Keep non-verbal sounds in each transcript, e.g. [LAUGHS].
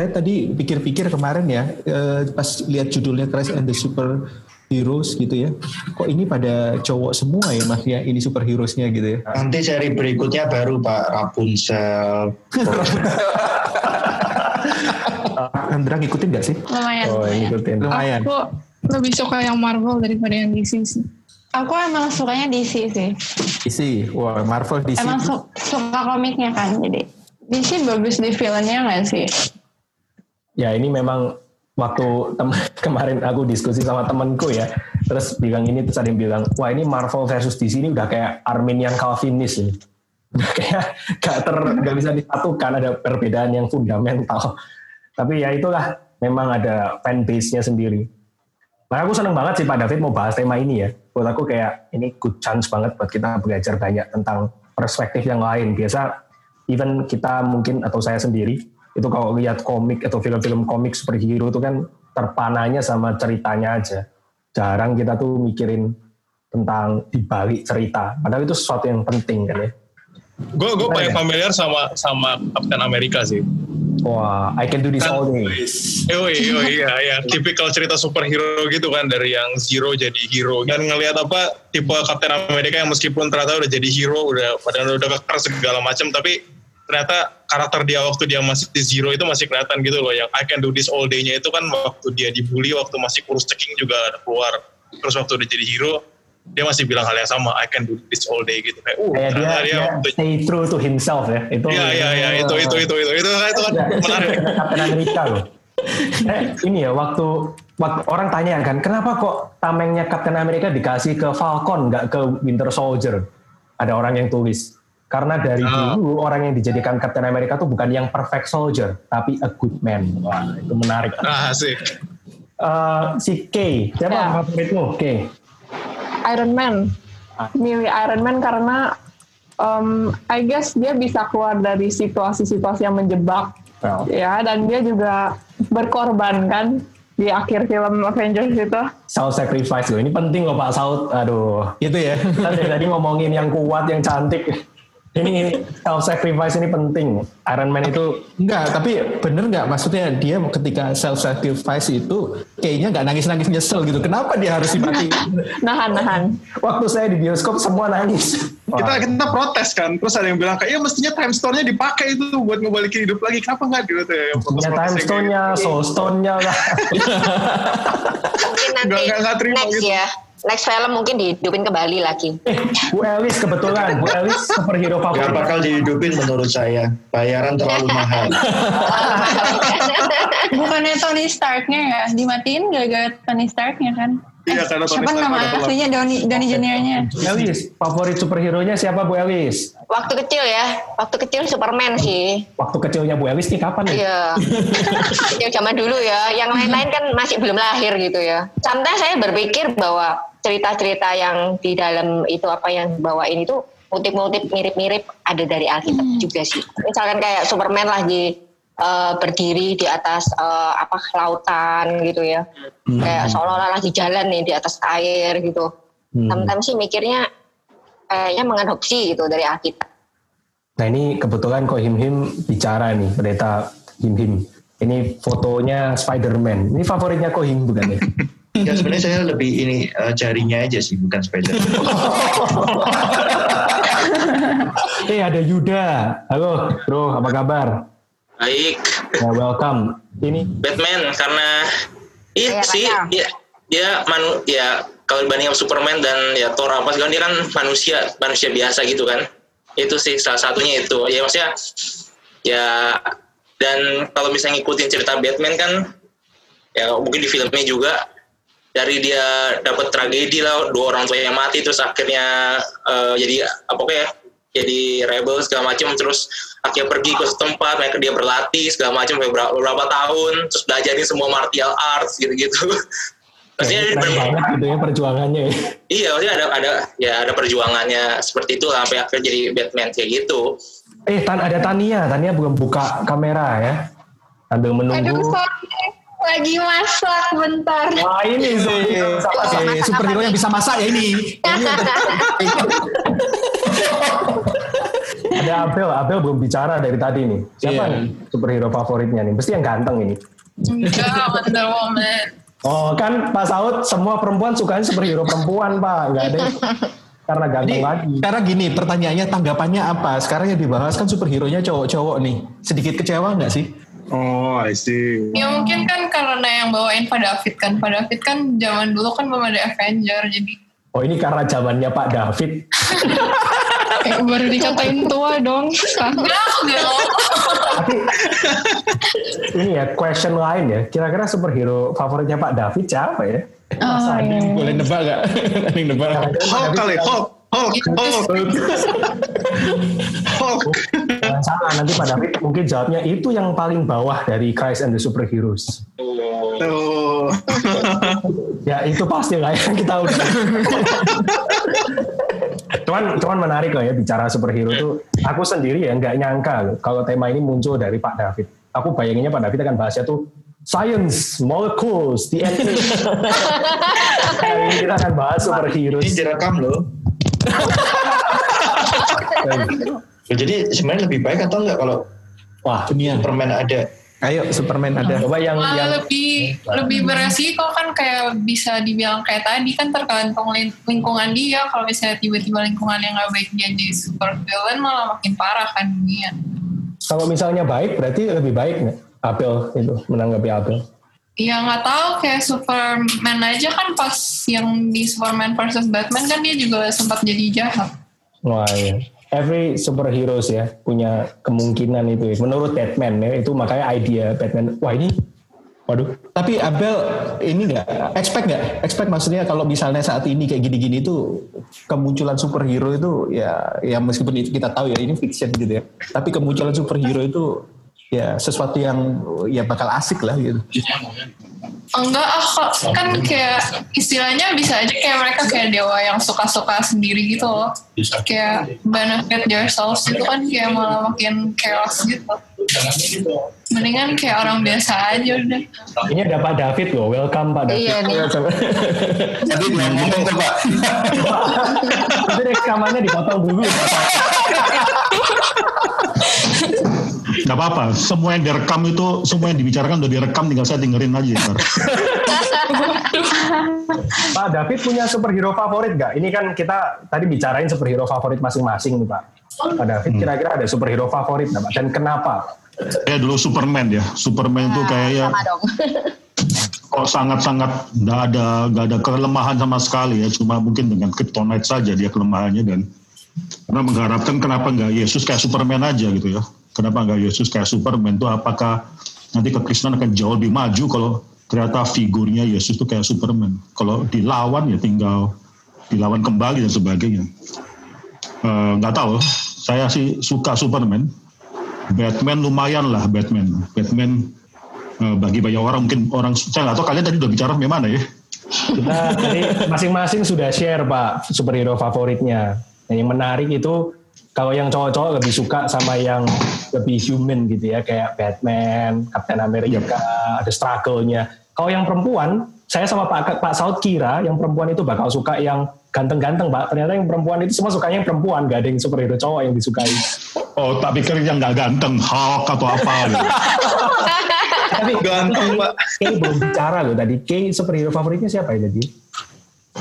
saya tadi pikir-pikir kemarin ya, eh, pas lihat judulnya Crash and the Super Heroes gitu ya. Kok ini pada cowok semua ya mas ya, ini superheroesnya gitu ya. Nanti seri berikutnya baru Pak Rapunzel. [LAUGHS] Andra ngikutin gak sih? Lumayan. Oh, ngikutin. Lumayan. Aku lebih suka yang Marvel daripada yang DC sih. Aku emang sukanya DC sih. DC, wah Marvel DC. Emang su- suka komiknya kan, jadi DC bagus di filmnya nggak sih? Ya ini memang waktu [LAUGHS] kemarin aku diskusi sama temenku ya, terus bilang ini terus ada yang bilang, wah ini Marvel versus DC ini udah kayak Arminian Calvinis ini. [LAUGHS] Udah kayak gak ter gak bisa disatukan ada perbedaan yang fundamental. Tapi ya itulah memang ada fan base-nya sendiri. Nah aku seneng banget sih Pak David mau bahas tema ini ya. Buat aku kayak ini good chance banget buat kita belajar banyak tentang perspektif yang lain. Biasa even kita mungkin atau saya sendiri itu kalau lihat komik atau film-film komik superhero itu kan terpananya sama ceritanya aja. Jarang kita tuh mikirin tentang dibalik cerita. Padahal itu sesuatu yang penting kan ya. Gue gue paling familiar sama sama Captain America sih. Wah, I can do this all day. Oh iya, iya, iya. Tipikal cerita superhero gitu kan dari yang zero jadi hero dan ngelihat apa tipe Captain America yang meskipun ternyata udah jadi hero, udah padahal udah keker segala macam, tapi ternyata karakter dia waktu dia masih di zero itu masih kelihatan gitu loh. Yang I can do this all day-nya itu kan waktu dia dibully, waktu masih kurus ceking juga ada keluar. Terus waktu udah jadi hero, dia masih bilang hal yang sama, I can do this all day gitu. Kayak, uh, Kayak dia, dia waktu- stay true to himself ya. Itu Iya, iya, iya, itu, itu, itu, itu, itu, itu kan [LAUGHS] menarik. Captain America loh. Eh, ini ya waktu, waktu orang tanya kan, kenapa kok tamengnya Captain America dikasih ke Falcon nggak ke Winter Soldier? Ada orang yang tulis. Karena dari Ah. dulu orang yang dijadikan Captain America tuh bukan yang perfect soldier, tapi a good man. Wah, itu menarik. Ah, sih. Eh, si K, siapa Ya. favoritmu? K. Iron Man. Milih Iron Man karena um, I guess dia bisa keluar dari situasi-situasi yang menjebak Well, ya dan dia juga berkorban kan di akhir film Avengers itu. self sacrifice loh. Ini penting loh Pak Saud. Aduh. Itu ya. Kita dari tadi ngomongin yang kuat, yang cantik. Ini self sacrifice ini penting. Iron Man itu Enggak, tapi bener nggak maksudnya dia ketika self sacrifice itu kayaknya nggak nangis nangis nyesel gitu. Kenapa dia harus dimati? [LAUGHS] Nahan-nahan. waktu saya di bioskop semua nangis. Kita Wah, kita protes kan, terus ada yang bilang kayak, iya mestinya time stone-nya dipakai itu buat ngebalikin hidup lagi. Kenapa nggak gitu ya? protes-protes time stone-nya, gitu. soul stone-nya lah. [LAUGHS] Mungkin nanti Nggak- nggak- nggak terima next gitu. ya. Next film mungkin dihidupin kembali lagi. Eh, Bu Elis kebetulan, Bu Elis superhero Gak favorit. bakal dihidupin menurut saya. Bayaran terlalu mahal. Bukannya Tony Starknya ya? Dimatiin gara-gara Tony Starknya kan? Iya, karena Tony Siapa Stark nama aslinya Donny, Donny Junior-nya? Bu Elis, favorit superhero-nya siapa Bu Elis? Waktu kecil ya, waktu kecil Superman sih. Waktu kecilnya Bu Elis nih kapan nih? Iya. [LAUGHS] Yang zaman dulu ya, yang lain-lain kan masih belum lahir gitu ya. Sometimes saya berpikir bahwa cerita-cerita yang di dalam itu apa yang dibawain itu motif-motif mirip-mirip ada dari Alkitab juga sih. Misalkan kayak Superman lagi eh, berdiri di atas eh, apa lautan gitu ya. Kayak seolah-olah lagi jalan nih di atas air gitu. Hmm. Sometimes sih mikirnya kayaknya mengadopsi gitu dari Alkitab. Nah ini kebetulan kok Him Him bicara nih, pendeta Him Him. Ini fotonya Spider-Man. Ini favoritnya kok Him bukan ya? [LAUGHS] Ya sebenarnya saya lebih ini eh, jarinya aja sih, bukan sepeda. [LAUGHS] eh ada Yuda. Halo bro, apa kabar? Baik, Ya welcome. Ini Batman karena iya Kayak sih dia dia manu ya kalau dibanding sama Superman dan ya Thor apa segala dia kan manusia manusia biasa gitu kan. Itu sih salah satunya itu. Ya maksudnya ya dan kalau misalnya ngikutin cerita Batman kan ya mungkin di filmnya juga dari dia dapat tragedi lah dua orang tua yang mati terus akhirnya eh, jadi apa kayak jadi rebel segala macam terus akhirnya pergi ke tempat mereka dia berlatih segala macam beberapa, beberapa tahun terus belajarin semua martial arts gitu-gitu [LAUGHS] maksudnya keren banget gitu ya perjuangannya. ya. iya maksudnya ada ada ya ada perjuangannya seperti itu lah, sampai akhirnya jadi Batman kayak gitu Eh Tan ada Tania, Tania belum buka kamera ya. Sambil menunggu. Aduh, sorry. Lagi masak bentar. Wah ini sih. Eh, superhero yang bisa masak ya ini. [LAUGHS] Ini Ada ada Abel, Abel belum bicara dari tadi nih. Siapa Iya. nih superhero favoritnya nih? Mesti yang ganteng ini. Enggak, Wonder Woman. Oh kan Pak Saud semua perempuan sukanya superhero perempuan Pak, nggak ada yang karena ganteng Jadi, lagi. sekarang gini, pertanyaannya tanggapannya apa? Sekarang yang dibahas kan superhero-nya cowok-cowok nih. Sedikit kecewa nggak sih? Oh, I see. Ya mungkin kan karena yang bawain Pak David kan. Pak David kan zaman dulu kan belum ada Avenger, jadi Oh ini karena zamannya Pak David. [LAUGHS] Eh, [LAUGHS] baru dikatain tua dong. enggak gak. Tapi ini ya question lain ya. Kira-kira superhero favoritnya Pak David siapa ya? Oh, iya. Boleh nebak nggak? Ada yang nebak? Hulk kali, Hulk. Hulk, Hulk, Hulk. Jangan salah nanti Pak David mungkin jawabnya itu yang paling bawah dari Christ and the Superheroes. Tuh. Ya itu pasti lah ya kita udah. [LAUGHS] cuman cuman menarik loh ya bicara superhero tuh. Aku sendiri ya nggak nyangka loh, kalau tema ini muncul dari Pak David. Aku bayanginnya Pak David akan bahasnya tuh science, molecules, DNA. [LAUGHS] Kali ini kita akan bahas superheroes. Ini direkam loh. [LAUGHS] Jadi sebenarnya lebih baik atau enggak kalau Wah, Dunia. Superman ada? Ayo Superman ada. coba yang Malah yang lebih lebih beresiko kan kayak bisa dibilang kayak tadi kan tergantung lin- lingkungan dia kalau misalnya tiba-tiba lingkungan yang nggak baik dia jadi super villain malah makin parah kan dunia kalau misalnya baik berarti lebih baik nggak? Apel itu menanggapi Apel. ya nggak tahu kayak Superman aja kan pas yang di Superman versus Batman kan dia juga sempat jadi jahat Wah, iya. Every superheroes ya punya kemungkinan itu. ya. Menurut Batman ya itu makanya idea Batman. Wah ini, waduh. Tapi Abel ini nggak expect nggak? Expect maksudnya kalau misalnya saat ini kayak gini-gini itu kemunculan superhero itu ya ya meskipun kita tahu ya ini fiction gitu ya. Tapi kemunculan superhero itu ya sesuatu yang ya bakal asik lah gitu. enggak ah kok kan kayak istilahnya bisa aja kayak mereka kayak dewa yang suka-suka sendiri gitu loh kayak benefit themselves itu kan kayak malah makin chaos gitu mendingan kayak orang biasa aja udah Ini ada Pak David loh. Welcome Pak David. Iya nih. Tadi belum ngomong tuh Pak. Itu rekamannya dipotong dulu. Pak. [LAUGHS] Gak apa-apa, semua yang direkam itu, semua yang dibicarakan udah direkam, tinggal saya dengerin aja. Ntar. [LAUGHS] Pak David punya superhero favorit nggak? Ini kan kita tadi bicarain superhero favorit masing-masing nih Pak. Pak David kira-kira ada superhero favorit nggak Pak? Dan kenapa? Saya dulu Superman ya, Superman itu kayaknya Sama dong. [LAUGHS] kok sangat-sangat nggak ada nggak ada kelemahan sama sekali ya, cuma mungkin dengan kryptonite saja dia kelemahannya dan karena mengharapkan kenapa nggak Yesus kayak Superman aja gitu ya, kenapa nggak Yesus kayak Superman itu apakah nanti kekristenan akan jauh lebih maju kalau ternyata figurnya Yesus itu kayak Superman, kalau dilawan ya tinggal dilawan kembali dan sebagainya. Eh, nggak tahu, saya sih suka Superman. Batman lumayan lah Batman. Batman eh, bagi banyak orang mungkin orang saya nggak tahu kalian tadi udah bicara bagaimana ya. Kita tadi masing-masing sudah share Pak superhero favoritnya. Nah, yang menarik itu kalau yang cowok-cowok lebih suka sama yang lebih human gitu ya kayak Batman, Captain America, ada struggle-nya. Kalau yang perempuan, saya sama Pak Pak Saud kira yang perempuan itu bakal suka yang ganteng-ganteng Pak. Ternyata yang perempuan itu semua sukanya yang perempuan, gak ada yang superhero cowok yang disukai. Oh tak pikir yang nggak ganteng Hulk atau apa gitu. [LAUGHS] Tapi Ganteng pak. Kay belum bicara loh tadi. Kay superhero favoritnya siapa ya tadi?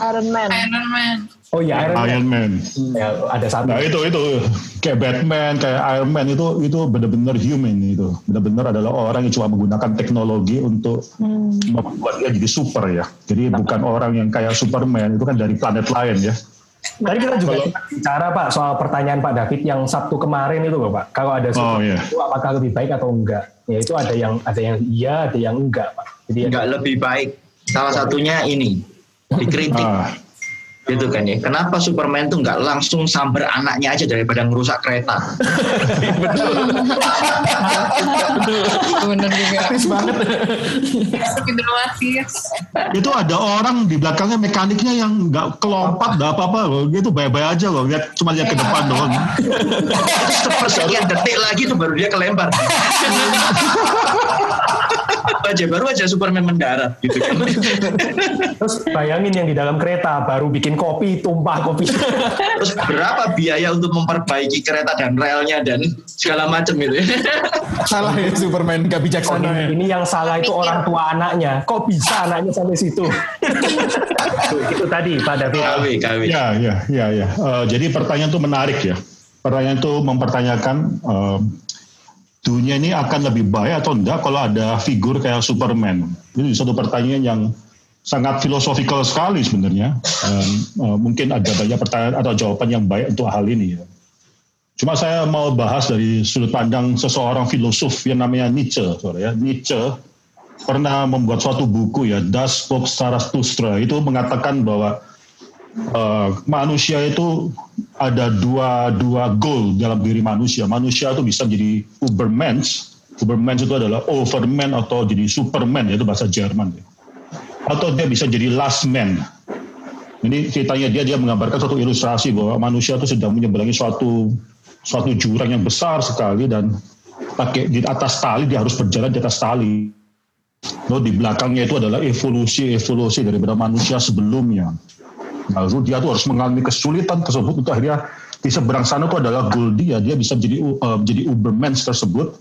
Iron Man. Iron Man Oh iya Iron Man. Iron Man. Ya, ada satu. Nah itu itu kayak Batman kayak Iron Man itu itu benar-benar human itu benar-benar adalah orang yang cuma menggunakan teknologi untuk membuat dia jadi super ya. Jadi bukan orang yang kayak Superman itu kan dari planet lain ya. Tadi kita juga sempat bicara Pak soal pertanyaan Pak David yang Sabtu kemarin itu loh Pak. Kalau ada Oh, super iya. itu apakah lebih baik atau enggak? Ya itu ada yang ada yang iya, ada yang enggak Pak. Jadi Enggak lebih baik. Salah satunya ini dikritik. Ah, gitu kan ya. Kenapa Superman tuh nggak langsung samber anaknya aja daripada ngerusak kereta? Bener juga. [LAUGHS] Praktis banget. Itu ada orang di belakangnya mekaniknya yang nggak kelompat nggak apa-apa loh dia tuh baik-baik aja loh lihat cuma lihat ke depan doang Sepersekian detik lagi tuh baru dia kelempar. [LAUGHS] [LAUGHS] aja baru aja Superman mendarat gitu kan. [LAUGHS] Terus bayangin yang di dalam kereta baru bikin kopi tumpah kopi. [LAUGHS] Terus berapa biaya untuk memperbaiki kereta dan relnya dan segala macam itu. ya. Salah ya Superman gak Oh, bijaksana ya. ini, ini yang salah itu orang tua anaknya. Kok bisa anaknya sampai situ? Tuh, itu tadi David. KW, KW. Ya, ya, ya, ya. Eh, jadi pertanyaan itu menarik ya. Pertanyaan itu mempertanyakan eh, dunia ini akan lebih baik atau enggak kalau ada figur kayak Superman. Ini satu pertanyaan yang sangat filosofikal sekali sebenarnya. Dan, eh, mungkin ada banyak pertanyaan atau jawaban yang baik untuk hal ini ya. Cuma saya mau bahas dari sudut pandang seseorang filosof yang namanya Nietzsche. Sorry ya. Nietzsche pernah membuat suatu buku ya, Das Buch Zarathustra. Itu mengatakan bahwa eh, manusia itu ada dua dua goal dalam diri manusia. Manusia itu bisa menjadi Ubermensch. Ubermensch itu adalah Overman atau jadi Superman, itu bahasa Jerman. ya. Atau dia bisa jadi Last Man. Ini ceritanya dia dia menggambarkan suatu ilustrasi bahwa manusia itu sedang menyeberangi suatu suatu jurang yang besar sekali dan pakai di atas tali dia harus berjalan di atas tali. Lalu di belakangnya itu adalah evolusi-evolusi daripada manusia sebelumnya. Lalu dia tuh harus mengalami kesulitan tersebut untuk akhirnya di seberang sana itu adalah goal dia, dia bisa menjadi uh, menjadi Ubermensch tersebut.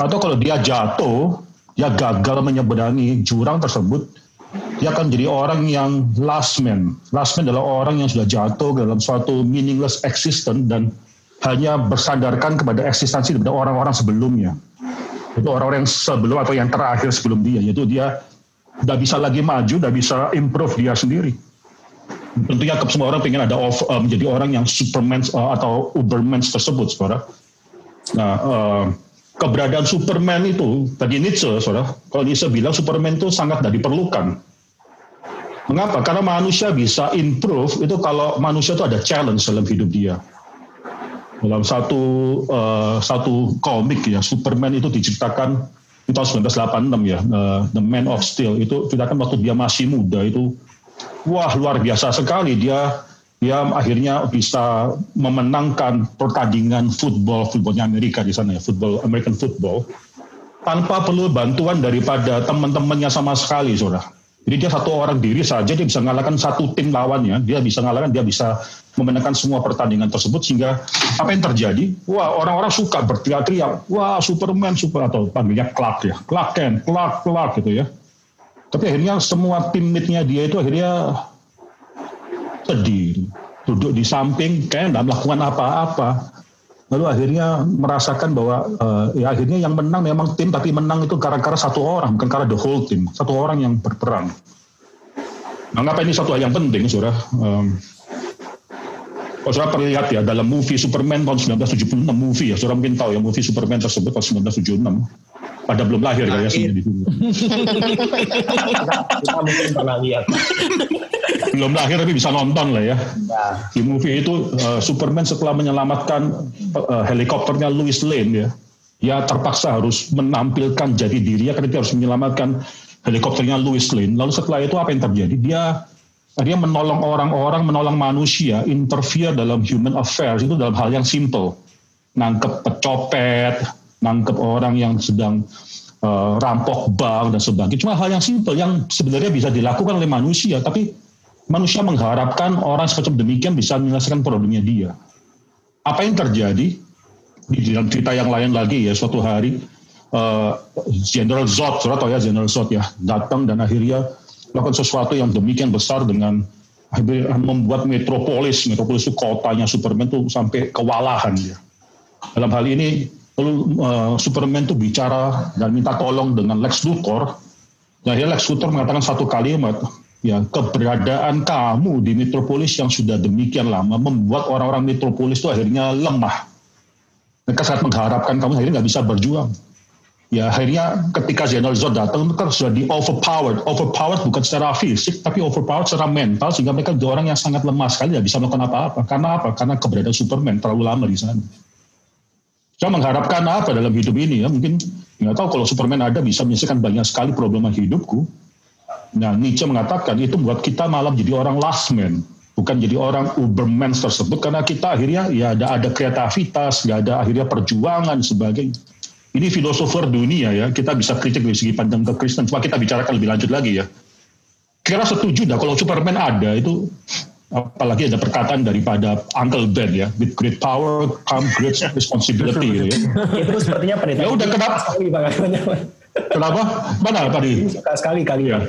Atau kalau dia jatuh, dia gagal menyeberangi jurang tersebut, dia akan jadi orang yang last man. Last man adalah orang yang sudah jatuh dalam suatu meaningless existence dan hanya bersandarkan kepada eksistensi daripada orang-orang sebelumnya. Itu orang-orang yang sebelum atau yang terakhir sebelum dia, yaitu dia tidak bisa lagi maju, tidak bisa improve dia sendiri. Tentunya semua orang pengen ada of, uh, menjadi orang yang Superman uh, atau Uberman tersebut, saudara. Nah, uh, keberadaan Superman itu bagi Nietzsche, saudara. Kalau Nietzsche bilang Superman itu sangat tidak diperlukan. Mengapa? Karena manusia bisa improve itu kalau manusia itu ada challenge dalam hidup dia. Dalam satu uh, satu komik ya, Superman itu diciptakan di tahun 1986 ya, uh, The Man of Steel itu ceritakan waktu dia masih muda itu, wah luar biasa sekali dia dia akhirnya bisa memenangkan pertandingan football footballnya Amerika di sana ya, football American football tanpa perlu bantuan daripada teman-temannya sama sekali, saudara. Jadi dia satu orang diri saja dia bisa mengalahkan satu tim lawannya, dia bisa mengalahkan, dia bisa memenangkan semua pertandingan tersebut sehingga apa yang terjadi? Wah orang-orang suka berteriak-teriak, wah Superman super atau panggilnya Clark ya, Clark Kent, Clark Clark gitu ya. Tapi akhirnya semua teammate-nya dia itu akhirnya sedih, duduk di samping, kayak nggak melakukan apa-apa. Lalu akhirnya merasakan bahwa eh, ya akhirnya yang menang memang tim, tapi menang itu gara-gara satu orang, bukan karena the whole team, satu orang yang berperang. Nah, ngapa ini satu hal yang penting, saudara? Um, kalau saudara perlihat ya dalam movie Superman tahun 1976 movie ya, saudara mungkin tahu ya movie Superman tersebut tahun 1976. Pada belum lahir kayaknya sih di sini. [LAUGHS] Kita mungkin pernah lihat. belum lahir tapi bisa nonton lah ya. Di movie itu uh, Superman setelah menyelamatkan uh, helikopternya Lois Lane ya, dia terpaksa harus menampilkan jati dirinya karena dia harus menyelamatkan helikopternya Lois Lane. Lalu setelah itu apa yang terjadi? Dia dia menolong orang-orang, menolong manusia, interfere dalam human affairs itu dalam hal yang simple. Nangkep pecopet, nangkep orang yang sedang uh, rampok bank dan sebagainya. Cuma hal yang simple yang sebenarnya bisa dilakukan oleh manusia, tapi manusia mengharapkan orang semacam demikian bisa menyelesaikan problemnya dia. Apa yang terjadi di dalam cerita yang lain lagi ya suatu hari uh, General Zod, tahu ya General Zod ya datang dan akhirnya melakukan sesuatu yang demikian besar dengan membuat metropolis, metropolis itu kotanya Superman itu sampai kewalahan dia. Dalam hal ini lalu uh, Superman itu bicara dan minta tolong dengan Lex Luthor. Dan akhirnya Lex Luthor mengatakan satu kalimat, ya keberadaan kamu di metropolis yang sudah demikian lama membuat orang-orang metropolis itu akhirnya lemah. Mereka sangat mengharapkan kamu akhirnya nggak bisa berjuang. Ya akhirnya ketika General Zod datang mereka sudah di overpowered, overpowered bukan secara fisik tapi overpowered secara mental sehingga mereka jadi orang yang sangat lemah sekali tidak bisa melakukan apa-apa. Karena apa? Karena keberadaan Superman terlalu lama di sana. Saya mengharapkan apa dalam hidup ini ya mungkin nggak tahu kalau Superman ada bisa menyelesaikan banyak sekali problema hidupku. Nah Nietzsche mengatakan itu buat kita malam jadi orang last man bukan jadi orang Uberman tersebut karena kita akhirnya ya ada ada kreativitas, nggak ada akhirnya perjuangan sebagainya. ini filosofer dunia ya, kita bisa kritik dari segi pandang ke Kristen. Cuma kita bicarakan lebih lanjut lagi ya. Kira setuju dah kalau Superman ada itu apalagi ada perkataan daripada Uncle Ben ya, with great power come great responsibility gitu ya. itu sepertinya penelitian. Ya udah kenapa? Sekali Pak. Kenapa? Mana tadi? Suka sekali kali ya.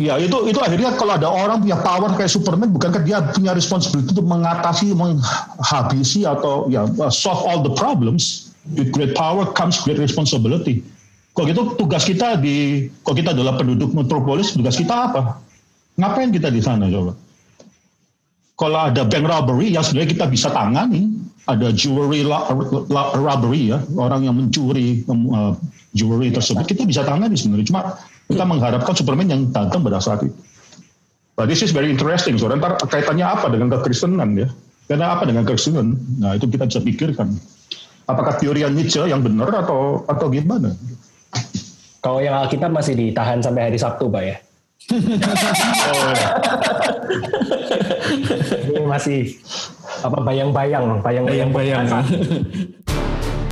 Ya itu itu akhirnya kalau ada orang punya power kayak Superman, bukankah dia punya responsibility untuk mengatasi, menghabisi atau ya solve all the problems? With great power comes great responsibility. Kalau gitu tugas kita di, kalau kita adalah penduduk metropolis, tugas kita apa? Ngapain kita di sana coba? Kalau ada bank robbery yang sebenarnya kita bisa tangani, ada jewelry robbery ya, orang yang mencuri uh, jewelry tersebut, kita bisa tangani sebenarnya. Cuma kita mengharapkan Superman yang datang pada saat itu. But this is very interesting. So, ntar kaitannya apa dengan kekristenan ya? Karena apa dengan kekristenan? Nah itu kita bisa pikirkan. Apakah teori yang Nietzsche yang benar atau atau gimana? Kalau yang Alkitab masih ditahan sampai hari Sabtu, Pak ya? [LAUGHS] oh. [LAUGHS] Masih apa bayang-bayang, bayang-bayang. Bayang-bayang. [LAUGHS]